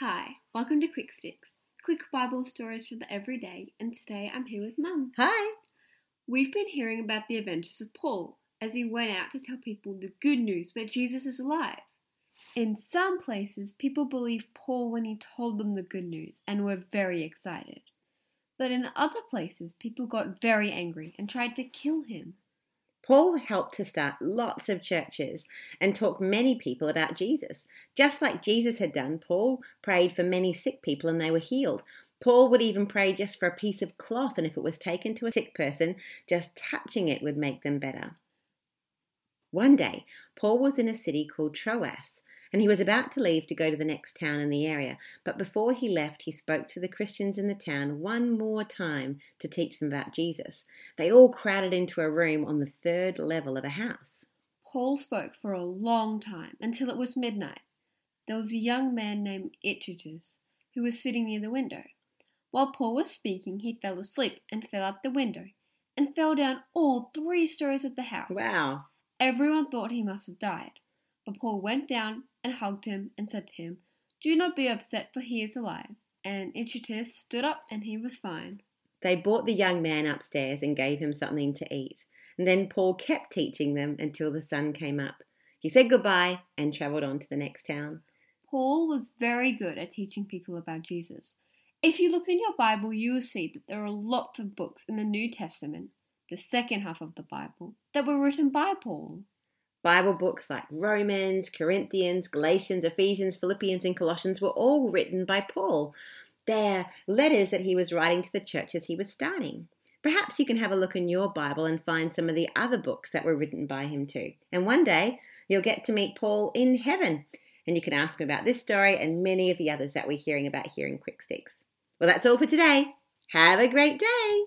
Hi, welcome to Quick Sticks, quick Bible stories for the everyday, and today I'm here with Mum. Hi. We've been hearing about the adventures of Paul as he went out to tell people the good news that Jesus is alive. In some places, people believed Paul when he told them the good news and were very excited. But in other places, people got very angry and tried to kill him. Paul helped to start lots of churches and talk many people about Jesus. Just like Jesus had done, Paul prayed for many sick people and they were healed. Paul would even pray just for a piece of cloth, and if it was taken to a sick person, just touching it would make them better. One day, Paul was in a city called Troas, and he was about to leave to go to the next town in the area. But before he left, he spoke to the Christians in the town one more time to teach them about Jesus. They all crowded into a room on the third level of a house. Paul spoke for a long time until it was midnight. There was a young man named Eutychus who was sitting near the window. While Paul was speaking, he fell asleep and fell out the window and fell down all three stories of the house. Wow. Everyone thought he must have died. But Paul went down and hugged him and said to him, Do not be upset, for he is alive. And Eutychus stood up and he was fine. They brought the young man upstairs and gave him something to eat. And then Paul kept teaching them until the sun came up. He said goodbye and travelled on to the next town. Paul was very good at teaching people about Jesus. If you look in your Bible, you will see that there are lots of books in the New Testament, the second half of the Bible, that were written by Paul. Bible books like Romans, Corinthians, Galatians, Ephesians, Philippians, and Colossians were all written by Paul. They're letters that he was writing to the churches he was starting. Perhaps you can have a look in your Bible and find some of the other books that were written by him too. And one day you'll get to meet Paul in heaven, and you can ask him about this story and many of the others that we're hearing about here in Quick Sticks. Well, that's all for today. Have a great day.